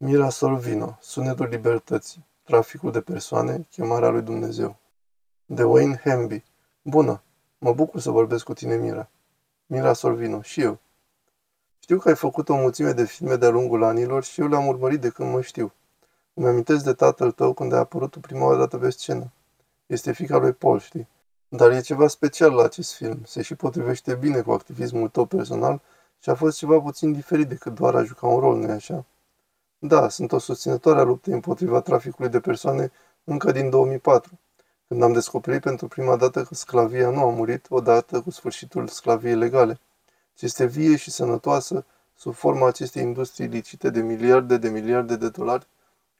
Mira Sorvino, Sunetul Libertății, Traficul de persoane, Chemarea lui Dumnezeu. De Wayne Hamby. Bună! Mă bucur să vorbesc cu tine, Mira. Mira Sorvino. Și eu. Știu că ai făcut o mulțime de filme de-a lungul anilor și eu le-am urmărit de când mă știu. Îmi amintesc de tatăl tău când ai apărut prima dată pe scenă. Este fica lui Paul, știi? Dar e ceva special la acest film. Se și potrivește bine cu activismul tău personal și a fost ceva puțin diferit decât doar a juca un rol, nu așa? Da, sunt o susținătoare a luptei împotriva traficului de persoane încă din 2004, când am descoperit pentru prima dată că sclavia nu a murit odată cu sfârșitul sclaviei legale, ci este vie și sănătoasă sub forma acestei industrii licite de miliarde de miliarde de dolari,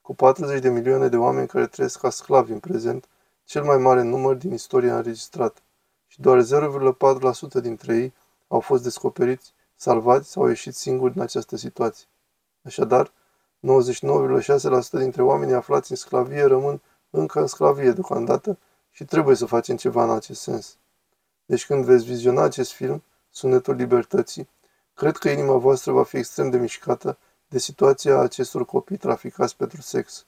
cu 40 de milioane de oameni care trăiesc ca sclavi în prezent, cel mai mare număr din istoria înregistrată, și doar 0,4% dintre ei au fost descoperiți, salvați sau au ieșit singuri din această situație. Așadar, 99,6% dintre oamenii aflați în sclavie rămân încă în sclavie deocamdată și trebuie să facem ceva în acest sens. Deci când veți viziona acest film, Sunetul Libertății, cred că inima voastră va fi extrem de mișcată de situația acestor copii traficați pentru sex.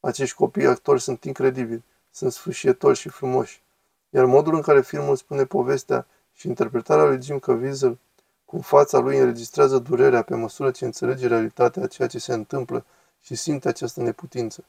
Acești copii actori sunt incredibili, sunt sfârșietori și frumoși, iar modul în care filmul spune povestea și interpretarea lui Jim Caviezel cum fața lui înregistrează durerea pe măsură ce înțelege realitatea a ceea ce se întâmplă și simte această neputință.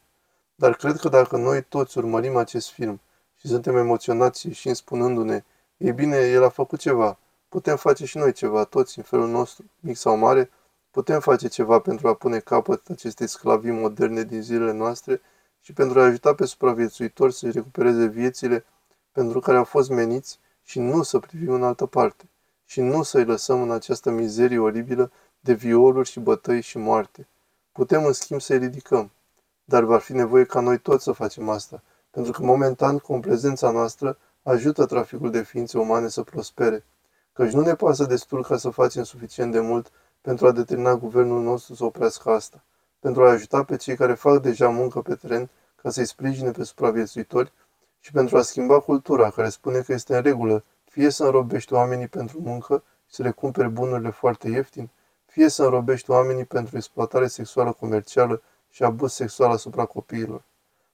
Dar cred că dacă noi toți urmărim acest film și suntem emoționați și spunându-ne, ei bine, el a făcut ceva, putem face și noi ceva, toți în felul nostru, mic sau mare, putem face ceva pentru a pune capăt acestei sclavii moderne din zilele noastre și pentru a ajuta pe supraviețuitori să-și recupereze viețile pentru care au fost meniți și nu să privim în altă parte și nu să-i lăsăm în această mizerie oribilă de violuri și bătăi și moarte. Putem, în schimb, să-i ridicăm. Dar va fi nevoie ca noi toți să facem asta, pentru că momentan, cu prezența noastră, ajută traficul de ființe umane să prospere. Căci nu ne pasă destul ca să facem suficient de mult pentru a determina guvernul nostru să oprească asta, pentru a ajuta pe cei care fac deja muncă pe teren ca să-i sprijine pe supraviețuitori și pentru a schimba cultura care spune că este în regulă fie să înrobești oamenii pentru muncă și să le cumperi bunurile foarte ieftin, fie să înrobești oamenii pentru exploatare sexuală comercială și abuz sexual asupra copiilor.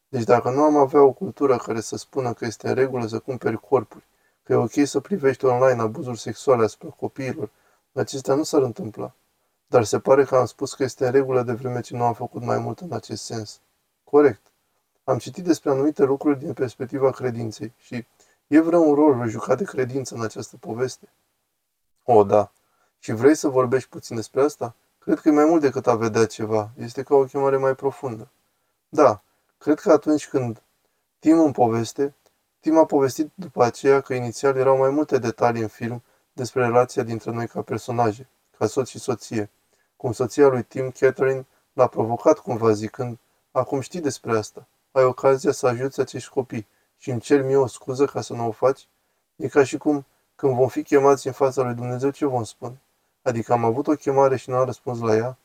Deci dacă nu am avea o cultură care să spună că este în regulă să cumperi corpuri, că e ok să privești online abuzuri sexuale asupra copiilor, acestea nu s-ar întâmpla. Dar se pare că am spus că este în regulă de vreme ce nu am făcut mai mult în acest sens. Corect. Am citit despre anumite lucruri din perspectiva credinței și E vreau un rol jucat de credință în această poveste? O, da. Și vrei să vorbești puțin despre asta? Cred că e mai mult decât a vedea ceva. Este ca o chemare mai profundă. Da, cred că atunci când Tim în poveste, Tim a povestit după aceea că inițial erau mai multe detalii în film despre relația dintre noi ca personaje, ca soț și soție. Cum soția lui Tim, Catherine, l-a provocat cumva zicând, acum știi despre asta, ai ocazia să ajuți acești copii și îmi cer mie o scuză ca să nu o faci? E ca și cum, când vom fi chemați în fața lui Dumnezeu, ce vom spune? Adică am avut o chemare și n-am răspuns la ea?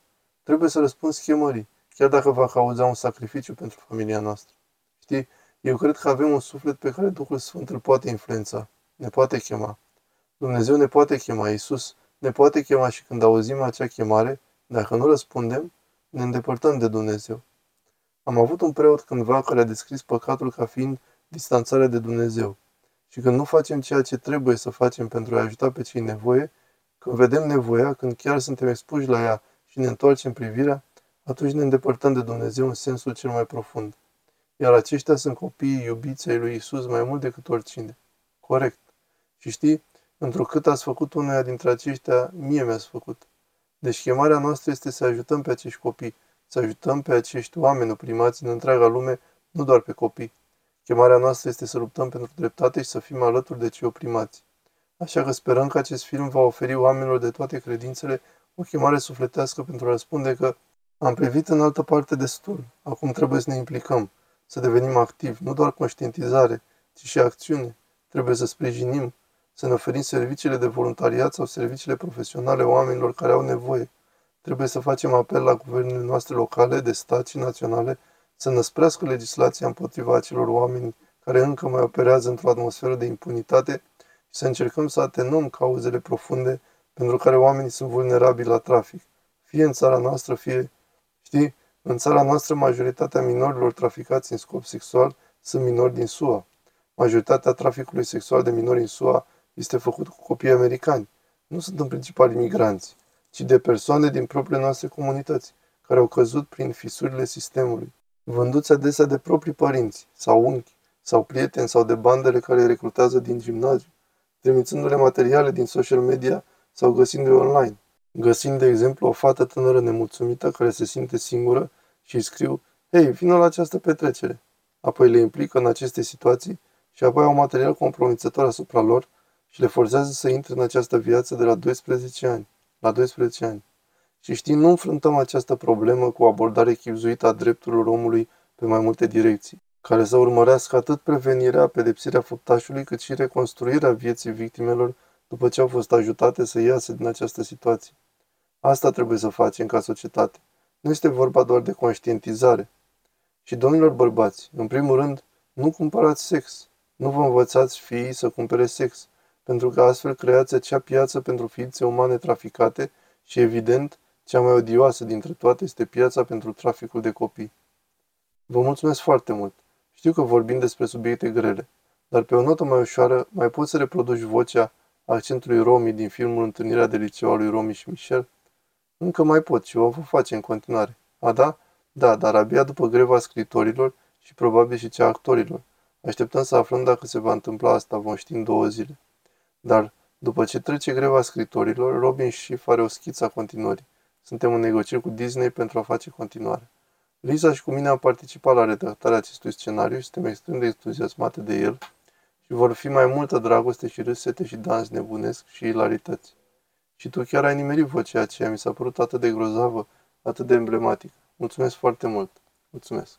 Trebuie să răspunzi chemării, chiar dacă va cauza un sacrificiu pentru familia noastră. Știi, eu cred că avem un suflet pe care Duhul Sfânt îl poate influența, ne poate chema. Dumnezeu ne poate chema, Iisus ne poate chema și când auzim acea chemare, dacă nu răspundem, ne îndepărtăm de Dumnezeu. Am avut un preot cândva care a descris păcatul ca fiind distanțarea de Dumnezeu. Și când nu facem ceea ce trebuie să facem pentru a ajuta pe cei nevoie, când vedem nevoia, când chiar suntem expuși la ea și ne întoarcem privirea, atunci ne îndepărtăm de Dumnezeu în sensul cel mai profund. Iar aceștia sunt copiii iubiți ai lui Isus mai mult decât oricine. Corect. Și știi, întrucât ați făcut unuia dintre aceștia, mie mi-ați făcut. Deci chemarea noastră este să ajutăm pe acești copii, să ajutăm pe acești oameni oprimați în întreaga lume, nu doar pe copii. Chemarea noastră este să luptăm pentru dreptate și să fim alături de cei oprimați. Așa că sperăm că acest film va oferi oamenilor de toate credințele o chemare sufletească pentru a răspunde că am privit în altă parte destul, acum trebuie să ne implicăm, să devenim activi, nu doar conștientizare, ci și acțiune. Trebuie să sprijinim, să ne oferim serviciile de voluntariat sau serviciile profesionale oamenilor care au nevoie. Trebuie să facem apel la guvernele noastre locale, de stat și naționale să năsprească legislația împotriva acelor oameni care încă mai operează într-o atmosferă de impunitate și să încercăm să atenuăm cauzele profunde pentru care oamenii sunt vulnerabili la trafic, fie în țara noastră, fie, știi, În țara noastră, majoritatea minorilor traficați în scop sexual sunt minori din SUA. Majoritatea traficului sexual de minori în SUA este făcut cu copii americani. Nu sunt în principal imigranți, ci de persoane din propriile noastre comunități, care au căzut prin fisurile sistemului, vânduți adesea de proprii părinți, sau unchi, sau prieteni, sau de bandele care îi recrutează din gimnaziu, trimițându-le materiale din social media sau găsindu-le online. Găsind, de exemplu, o fată tânără nemulțumită care se simte singură și îi scriu, Hei, vină la această petrecere. Apoi le implică în aceste situații și apoi au material compromițător asupra lor și le forțează să intre în această viață de la 12 ani. La 12 ani. Și știi, nu înfruntăm această problemă cu o abordare chipzuită a drepturilor omului pe mai multe direcții, care să urmărească atât prevenirea, pedepsirea făptașului, cât și reconstruirea vieții victimelor după ce au fost ajutate să iasă din această situație. Asta trebuie să facem ca societate. Nu este vorba doar de conștientizare. Și domnilor bărbați, în primul rând, nu cumpărați sex. Nu vă învățați fiii să cumpere sex, pentru că astfel creați acea piață pentru ființe umane traficate și, evident, cea mai odioasă dintre toate este piața pentru traficul de copii. Vă mulțumesc foarte mult. Știu că vorbim despre subiecte grele, dar pe o notă mai ușoară mai poți să reproduci vocea accentului Romi din filmul Întâlnirea de liceu al lui Romi și Michel? Încă mai pot și o vom face în continuare. A, da? Da, dar abia după greva scritorilor și probabil și cea actorilor. Așteptăm să aflăm dacă se va întâmpla asta, vom ști în două zile. Dar, după ce trece greva scritorilor, Robin și are o schiță a continuării. Suntem în negocieri cu Disney pentru a face continuare. Lisa și cu mine am participat la redactarea acestui scenariu și suntem extrem de entuziasmate de el și vor fi mai multă dragoste și râsete și dans nebunesc și ilarități. Și tu chiar ai nimerit vocea aceea, mi s-a părut atât de grozavă, atât de emblematică. Mulțumesc foarte mult. Mulțumesc.